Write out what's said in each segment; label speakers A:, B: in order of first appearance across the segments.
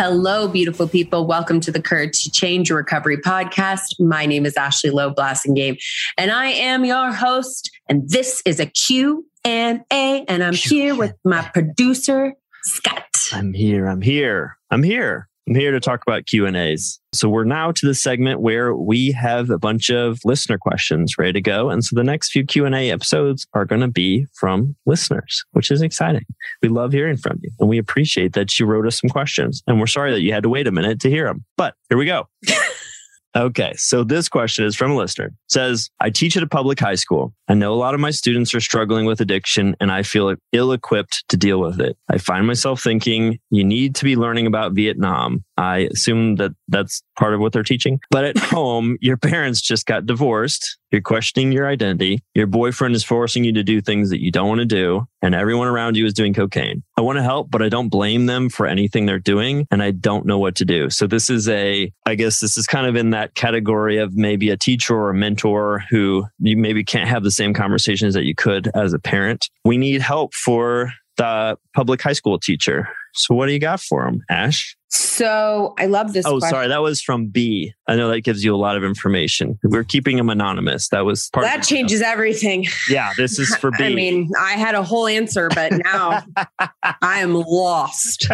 A: Hello, beautiful people. Welcome to the Courage to Change Recovery podcast. My name is Ashley Loeb Blassingame, and I am your host. And this is a Q and A, and I'm here with my producer, Scott.
B: I'm here. I'm here. I'm here. I'm here to talk about Q and A's. So we're now to the segment where we have a bunch of listener questions ready to go. And so the next few Q and A episodes are going to be from listeners, which is exciting. We love hearing from you and we appreciate that you wrote us some questions. And we're sorry that you had to wait a minute to hear them, but here we go. Okay, so this question is from a listener. It says, I teach at a public high school. I know a lot of my students are struggling with addiction and I feel ill equipped to deal with it. I find myself thinking you need to be learning about Vietnam. I assume that that's part of what they're teaching. But at home, your parents just got divorced. You're questioning your identity. Your boyfriend is forcing you to do things that you don't want to do. And everyone around you is doing cocaine. I want to help, but I don't blame them for anything they're doing. And I don't know what to do. So this is a, I guess this is kind of in that category of maybe a teacher or a mentor who you maybe can't have the same conversations that you could as a parent. We need help for the public high school teacher. So what do you got for him, Ash?
A: So I love this.
B: Oh, question. sorry. That was from B. I know that gives you a lot of information. We're keeping him anonymous. That was
A: part That changes everything.
B: Yeah, this is for B.
A: I mean, I had a whole answer, but now I am lost.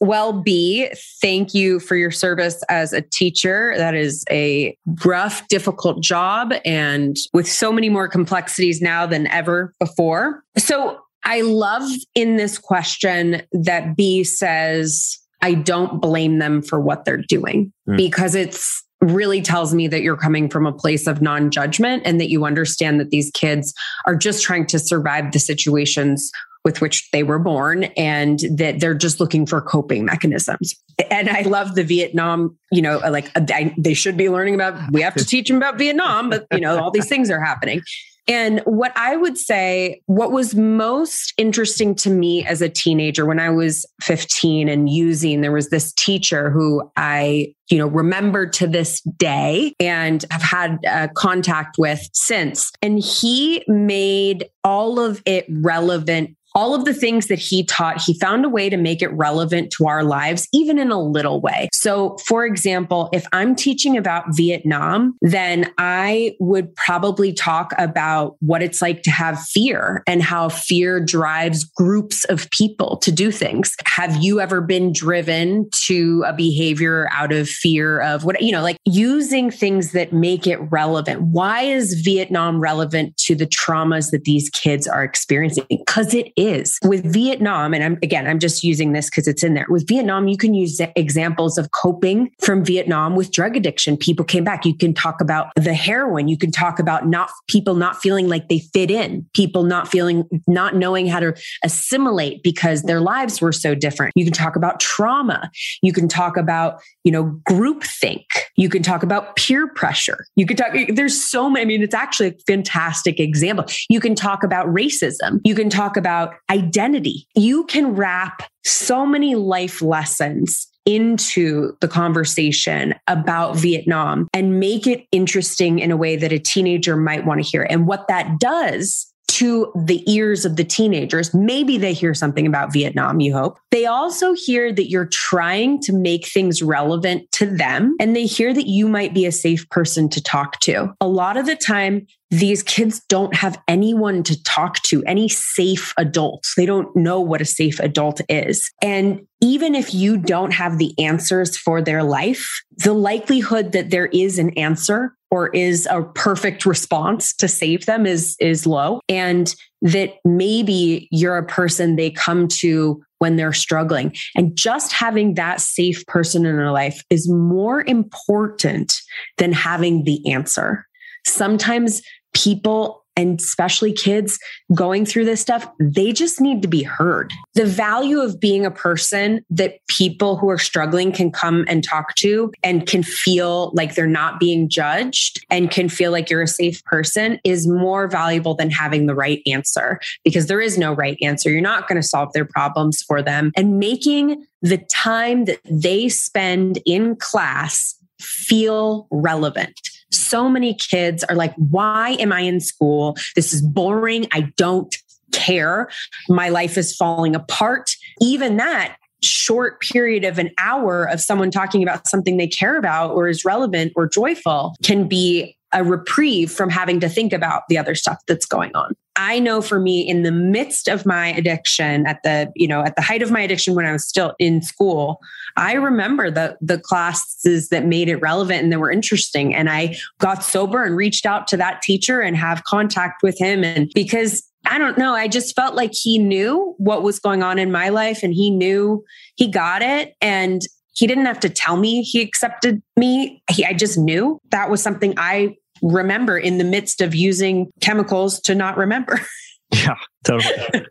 A: well, B, thank you for your service as a teacher. That is a rough, difficult job and with so many more complexities now than ever before. So I love in this question that B says, I don't blame them for what they're doing mm. because it's really tells me that you're coming from a place of non judgment and that you understand that these kids are just trying to survive the situations with which they were born and that they're just looking for coping mechanisms. And I love the Vietnam, you know, like they should be learning about, we have to teach them about Vietnam, but, you know, all these things are happening. And what I would say, what was most interesting to me as a teenager when I was 15 and using, there was this teacher who I, you know, remember to this day and have had uh, contact with since. And he made all of it relevant all of the things that he taught, he found a way to make it relevant to our lives, even in a little way. So, for example, if I'm teaching about Vietnam, then I would probably talk about what it's like to have fear and how fear drives groups of people to do things. Have you ever been driven to a behavior out of fear of what, you know, like using things that make it relevant? Why is Vietnam relevant to the traumas that these kids are experiencing? Because it is. With Vietnam, and I'm again, I'm just using this because it's in there. With Vietnam, you can use examples of coping from Vietnam with drug addiction. People came back. You can talk about the heroin. You can talk about not people not feeling like they fit in, people not feeling, not knowing how to assimilate because their lives were so different. You can talk about trauma. You can talk about, you know, group think. You can talk about peer pressure. You can talk, there's so many, I mean, it's actually a fantastic example. You can talk about racism. You can talk about identity. You can wrap so many life lessons into the conversation about Vietnam and make it interesting in a way that a teenager might want to hear. And what that does to the ears of the teenagers. Maybe they hear something about Vietnam, you hope. They also hear that you're trying to make things relevant to them, and they hear that you might be a safe person to talk to. A lot of the time, these kids don't have anyone to talk to, any safe adults. They don't know what a safe adult is. And even if you don't have the answers for their life, the likelihood that there is an answer or is a perfect response to save them is is low. And that maybe you're a person they come to when they're struggling. And just having that safe person in their life is more important than having the answer. Sometimes people and especially kids going through this stuff, they just need to be heard. The value of being a person that people who are struggling can come and talk to and can feel like they're not being judged and can feel like you're a safe person is more valuable than having the right answer because there is no right answer. You're not going to solve their problems for them. And making the time that they spend in class feel relevant so many kids are like, why am I in school? This is boring. I don't care. My life is falling apart. Even that short period of an hour of someone talking about something they care about or is relevant or joyful can be a reprieve from having to think about the other stuff that's going on. I know for me in the midst of my addiction at the, you know, at the height of my addiction when I was still in school, I remember the the classes that made it relevant and that were interesting and I got sober and reached out to that teacher and have contact with him and because I don't know. I just felt like he knew what was going on in my life and he knew he got it. And he didn't have to tell me he accepted me. He, I just knew that was something I remember in the midst of using chemicals to not remember.
B: Yeah, totally.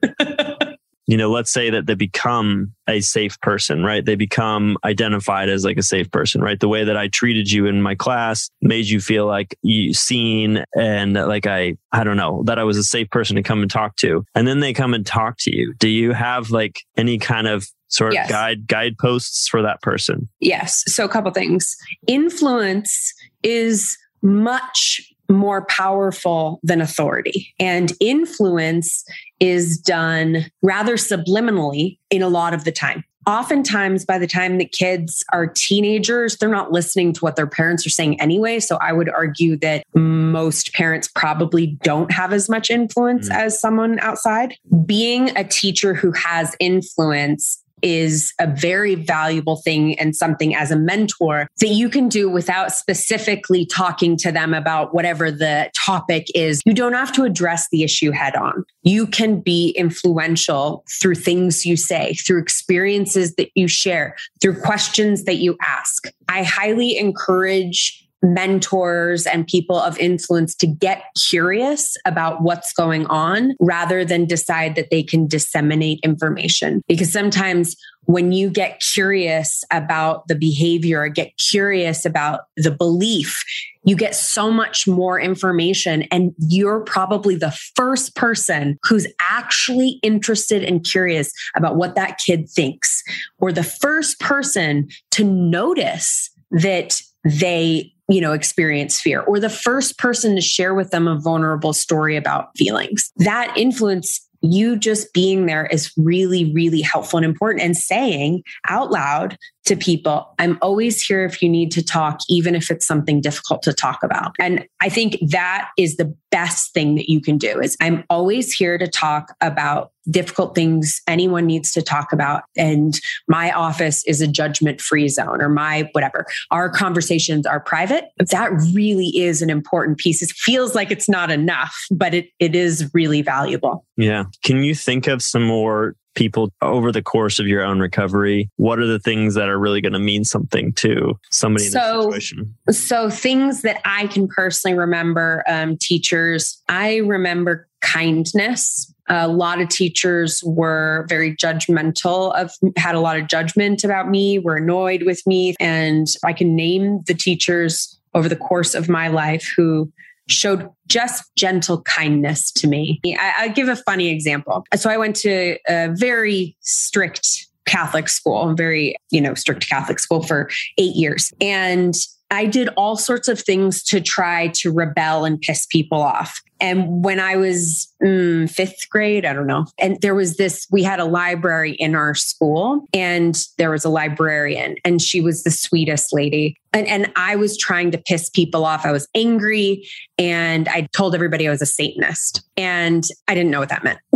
B: you know, let's say that they become a safe person, right? They become identified as like a safe person, right? The way that I treated you in my class made you feel like you seen and like I, I don't know, that I was a safe person to come and talk to. And then they come and talk to you. Do you have like any kind of sort of yes. guide guideposts for that person?
A: Yes. So a couple things. Influence is much more powerful than authority. And influence is done rather subliminally in a lot of the time. Oftentimes, by the time the kids are teenagers, they're not listening to what their parents are saying anyway. So I would argue that most parents probably don't have as much influence mm. as someone outside. Being a teacher who has influence is a very valuable thing and something as a mentor that you can do without specifically talking to them about whatever the topic is. You don't have to address the issue head on. You can be influential through things you say, through experiences that you share, through questions that you ask. I highly encourage mentors and people of influence to get curious about what's going on rather than decide that they can disseminate information. Because sometimes when you get curious about the behavior, get curious about the belief, you get so much more information. And you're probably the first person who's actually interested and curious about what that kid thinks, or the first person to notice that they you know, experience fear or the first person to share with them a vulnerable story about feelings. That influence you just being there is really, really helpful and important. And saying out loud to people, I'm always here if you need to talk, even if it's something difficult to talk about. And I think that is the best thing that you can do is I'm always here to talk about difficult things anyone needs to talk about. And my office is a judgment free zone or my whatever. Our conversations are private. That really is an important piece. It feels like it's not enough, but it, it is really valuable.
B: Yeah. Can you think of some more people over the course of your own recovery? What are the things that are really going to mean something to somebody so, this situation?
A: So, things that I can personally remember, um, teachers, I remember kindness. A lot of teachers were very judgmental of had a lot of judgment about me, were annoyed with me. And I can name the teachers over the course of my life who showed just gentle kindness to me. I, will give a funny example. So I went to a very strict Catholic school, very, you know, strict Catholic school for eight years. And I did all sorts of things to try to rebel and piss people off. And when I was mm, fifth grade, I don't know, and there was this, we had a library in our school, and there was a librarian, and she was the sweetest lady. And, and I was trying to piss people off. I was angry, and I told everybody I was a Satanist. And I didn't know what that meant,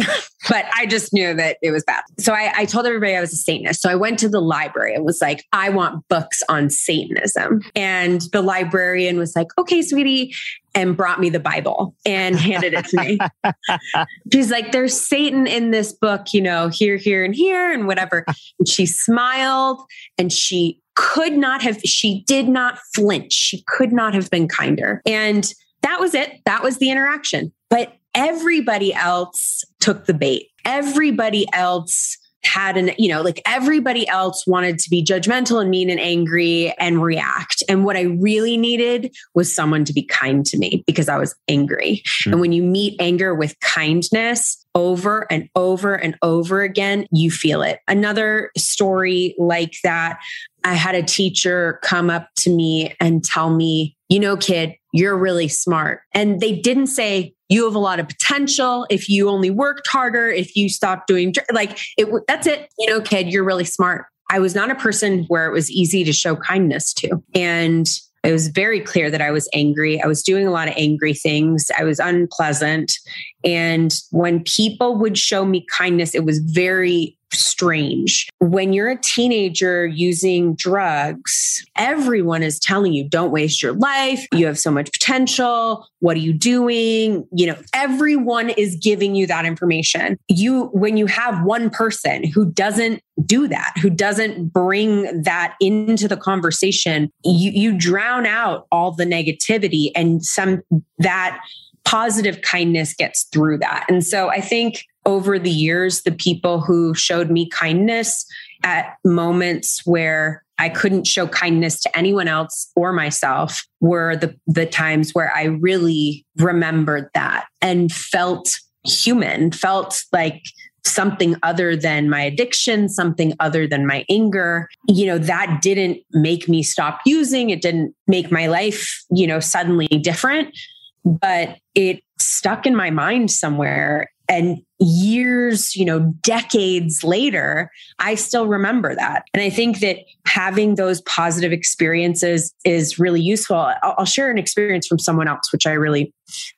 A: but I just knew that it was bad. So I, I told everybody I was a Satanist. So I went to the library and was like, I want books on Satanism. And the librarian was like, okay, sweetie, and brought me the Bible and handed it to me. She's like, there's Satan in this book, you know, here, here, and here, and whatever. And she smiled and she could not have, she did not flinch. She could not have been kinder. And that was it. That was the interaction. But everybody else took the bait. Everybody else had an, you know, like everybody else wanted to be judgmental and mean and angry and react. And what I really needed was someone to be kind to me because I was angry. Mm-hmm. And when you meet anger with kindness, over and over and over again, you feel it. Another story like that, I had a teacher come up to me and tell me, you know, kid, you're really smart. And they didn't say, you have a lot of potential if you only worked harder, if you stopped doing like it, that's it. You know, kid, you're really smart. I was not a person where it was easy to show kindness to. And it was very clear that I was angry. I was doing a lot of angry things. I was unpleasant. And when people would show me kindness, it was very strange. When you're a teenager using drugs, everyone is telling you, don't waste your life. You have so much potential. What are you doing? You know, everyone is giving you that information. You, when you have one person who doesn't do that, who doesn't bring that into the conversation, you, you drown out all the negativity and some that positive kindness gets through that. And so I think over the years, the people who showed me kindness at moments where I couldn't show kindness to anyone else or myself were the, the times where I really remembered that and felt human, felt like something other than my addiction, something other than my anger. You know, that didn't make me stop using. It didn't make my life, you know, suddenly different, but it stuck in my mind somewhere and years, you know, decades later, I still remember that. And I think that having those positive experiences is really useful. I'll, share an experience from someone else, which I really,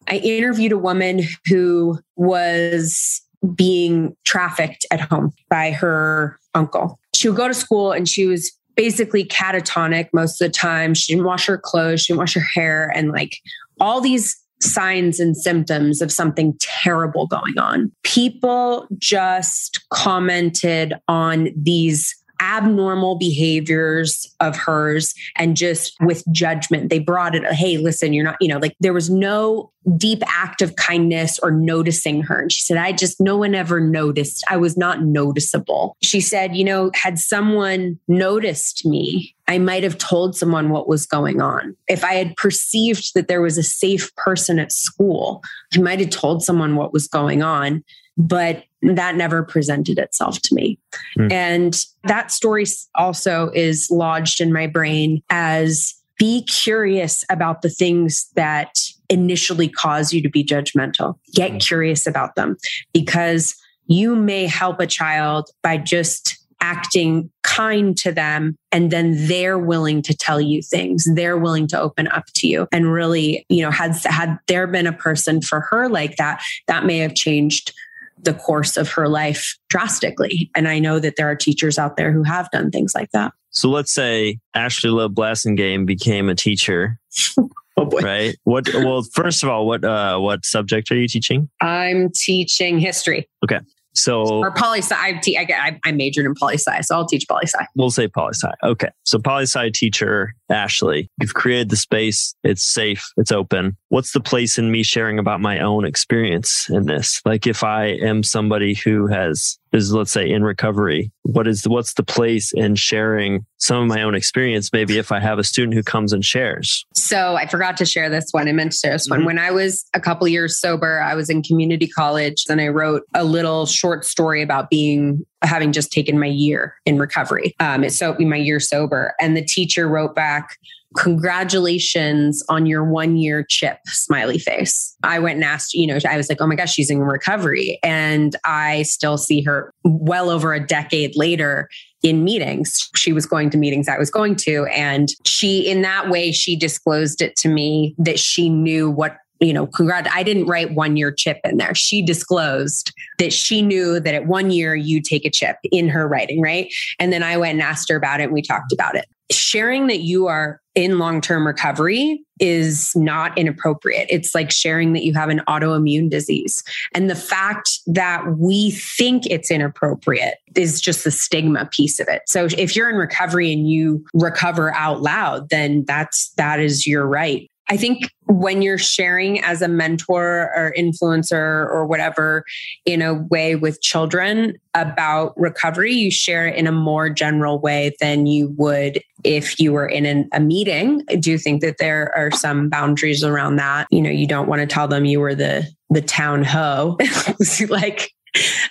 A: I interviewed a woman who was being trafficked at home by her uncle. She would go to school and she was basically catatonic most of the time. She didn't wash her clothes, she didn't wash her hair, and like all these signs and symptoms of something terrible going on. People just commented on these abnormal behaviors of hers and just with judgment they brought it hey listen you're not you know like there was no deep act of kindness or noticing her. And she said i just no one ever noticed. I was not noticeable. She said you know had someone noticed me I might have told someone what was going on. If I had perceived that there was a safe person at school, I might have told someone what was going on but that never presented itself to me. Mm. And that story also is lodged in my brain as be curious about the things that initially cause you to be judgmental. Get mm. curious about them because you may help a child by just acting kind to them and then they're willing to tell you things they're willing to open up to you and really you know had had there been a person for her like that that may have changed the course of her life drastically. And I know that there are teachers out there who have done things like that.
B: So let's say Ashley Loeb Blassingame became a teacher.
A: oh boy.
B: Right. What well, first of all, what uh what subject are you teaching?
A: I'm teaching history.
B: Okay. So
A: or poli sci. I, te- I, I majored in poli sci, so I'll teach poli sci.
B: We'll say poli sci. Okay. So poli sci teacher Ashley, you've created the space. It's safe. It's open. What's the place in me sharing about my own experience in this? Like if I am somebody who has is let's say in recovery what is the, what's the place in sharing some of my own experience maybe if i have a student who comes and shares
A: so i forgot to share this one i meant to share this one mm-hmm. when i was a couple years sober i was in community college and i wrote a little short story about being having just taken my year in recovery. Um, so my year sober. And the teacher wrote back congratulations on your one year chip smiley face. I went and asked you know i was like oh my gosh she's in recovery. And i still see her well over a decade later in meetings. She was going to meetings i was going to. And she in that way she disclosed it to me that she knew what you know, congrat. I didn't write one year chip in there. She disclosed that she knew that at one year you take a chip in her writing, right? And then I went and asked her about it and we talked about it sharing that you are in long term recovery is not inappropriate. It's like sharing that you have an autoimmune disease. And the fact that we think it's inappropriate is just the stigma piece of it. So if you're in recovery and you recover out loud, then that's that is your right. I think when you're sharing as a mentor or influencer or whatever in a way with children about recovery, you share it in a more general way than you would if you were in an, a meeting. I do think that there are some boundaries around that. You know, you don't want to tell them you were the the town ho like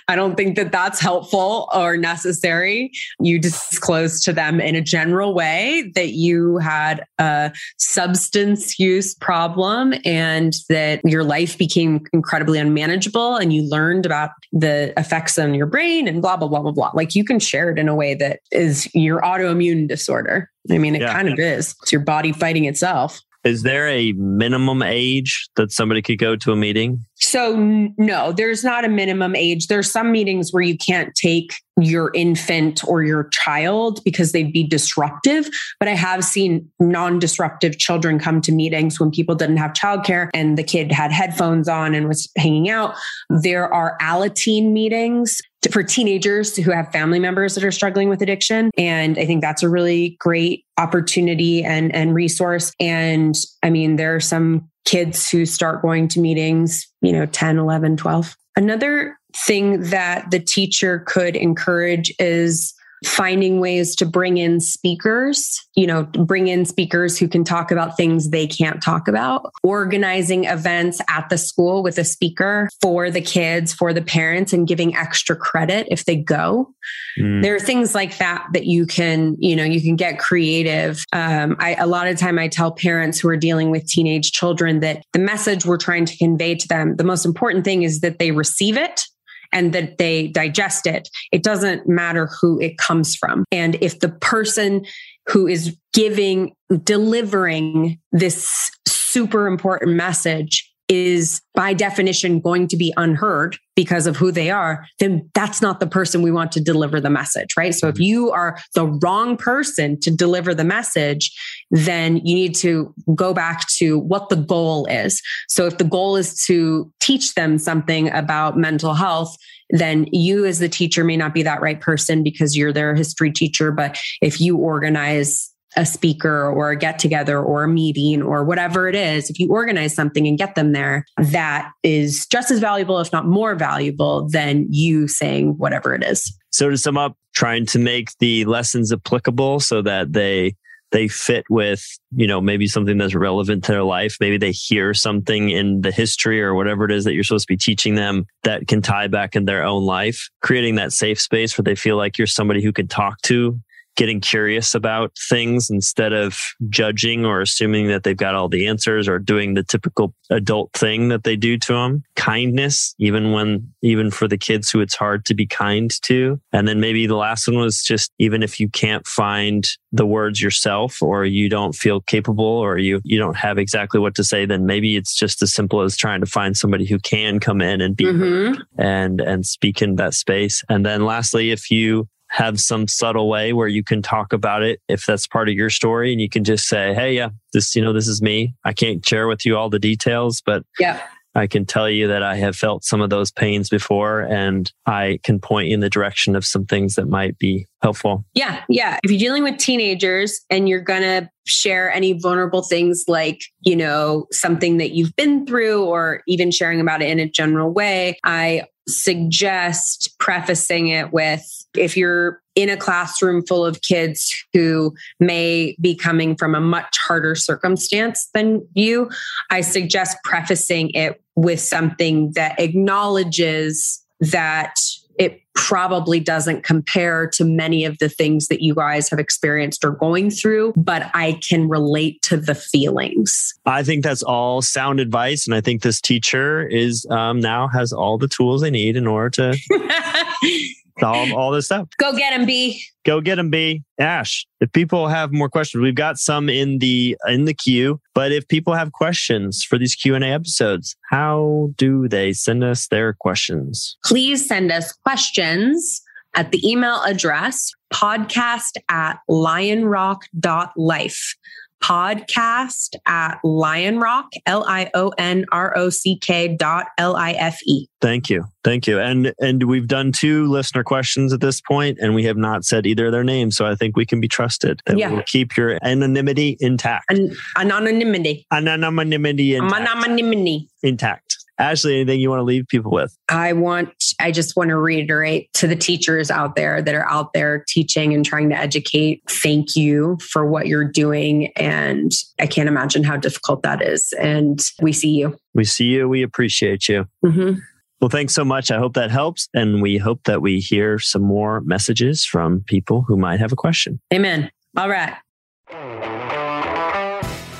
A: I don't think that that's helpful or necessary. You disclose to them in a general way that you had a substance use problem and that your life became incredibly unmanageable and you learned about the effects on your brain and blah, blah, blah, blah, blah. Like you can share it in a way that is your autoimmune disorder. I mean, it yeah. kind of is. It's your body fighting itself.
B: Is there a minimum age that somebody could go to a meeting?
A: So, no, there's not a minimum age. There's some meetings where you can't take your infant or your child because they'd be disruptive. But I have seen non disruptive children come to meetings when people didn't have childcare and the kid had headphones on and was hanging out. There are Alateen meetings for teenagers who have family members that are struggling with addiction. And I think that's a really great opportunity and, and resource. And I mean, there are some kids who start going to meetings, you know, 10, 11, 12. Another thing that the teacher could encourage is finding ways to bring in speakers, you know, bring in speakers who can talk about things they can't talk about, organizing events at the school with a speaker for the kids, for the parents, and giving extra credit if they go. Mm. There are things like that that you can, you know, you can get creative. Um, I, a lot of time I tell parents who are dealing with teenage children that the message we're trying to convey to them, the most important thing is that they receive it and that they digest it. It doesn't matter who it comes from. And if the person who is giving, delivering this super important message is by definition going to be unheard because of who they are, then that's not the person we want to deliver the message, right? So if mm-hmm. you are the wrong person to deliver the message, then you need to go back to what the goal is. So if the goal is to teach them something about mental health, then you as the teacher may not be that right person because you're their history teacher. But if you organize a speaker or a get together or a meeting or whatever it is, if you organize something and get them there, that is just as valuable, if not more valuable, than you saying whatever it is.
B: So, to sum up, trying to make the lessons applicable so that they they fit with you know maybe something that's relevant to their life maybe they hear something in the history or whatever it is that you're supposed to be teaching them that can tie back in their own life creating that safe space where they feel like you're somebody who can talk to getting curious about things instead of judging or assuming that they've got all the answers or doing the typical adult thing that they do to them. Kindness, even when, even for the kids who it's hard to be kind to. And then maybe the last one was just even if you can't find the words yourself or you don't feel capable or you, you don't have exactly what to say, then maybe it's just as simple as trying to find somebody who can come in and be mm-hmm. and, and speak in that space. And then lastly, if you have some subtle way where you can talk about it if that's part of your story and you can just say hey yeah this you know this is me i can't share with you all the details but
A: yeah
B: I can tell you that I have felt some of those pains before and I can point you in the direction of some things that might be helpful.
A: Yeah. Yeah. If you're dealing with teenagers and you're going to share any vulnerable things like, you know, something that you've been through or even sharing about it in a general way, I suggest prefacing it with if you're in a classroom full of kids who may be coming from a much harder circumstance than you, I suggest prefacing it with something that acknowledges that it probably doesn't compare to many of the things that you guys have experienced or going through, but I can relate to the feelings.
B: I think that's all sound advice. And I think this teacher is um, now has all the tools they need in order to solve all this stuff.
A: Go get him, B.
B: Go get him, B. Ash, if people have more questions, we've got some in the in the queue. But if people have questions for these Q and A episodes, how do they send us their questions?
A: Please send us questions at the email address podcast at lionrock.life podcast at lionrock, L I O N R O C K dot L I F E.
B: Thank you. Thank you. And and we've done two listener questions at this point and we have not said either of their names. So I think we can be trusted that
A: Yeah.
B: we'll keep your anonymity intact.
A: An- anonymity.
B: Anonymity intact.
A: Anonymity.
B: intact. Ashley, anything you want to leave people with?
A: I want, I just want to reiterate to the teachers out there that are out there teaching and trying to educate. Thank you for what you're doing. And I can't imagine how difficult that is. And we see you.
B: We see you. We appreciate you.
A: Mhm.
B: Well, thanks so much. I hope that helps. And we hope that we hear some more messages from people who might have a question.
A: Amen. All right.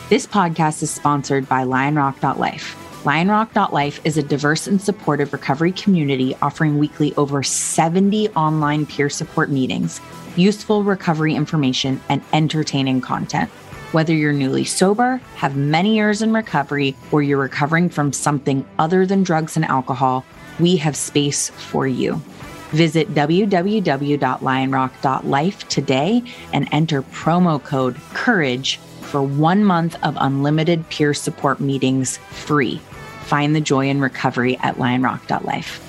C: This podcast is sponsored by lionrock.life. Lionrock.life is a diverse and supportive recovery community offering weekly over 70 online peer support meetings, useful recovery information, and entertaining content. Whether you're newly sober, have many years in recovery, or you're recovering from something other than drugs and alcohol, we have space for you. Visit www.lionrock.life today and enter promo code COURAGE for one month of unlimited peer support meetings free. Find the joy in recovery at lionrock.life.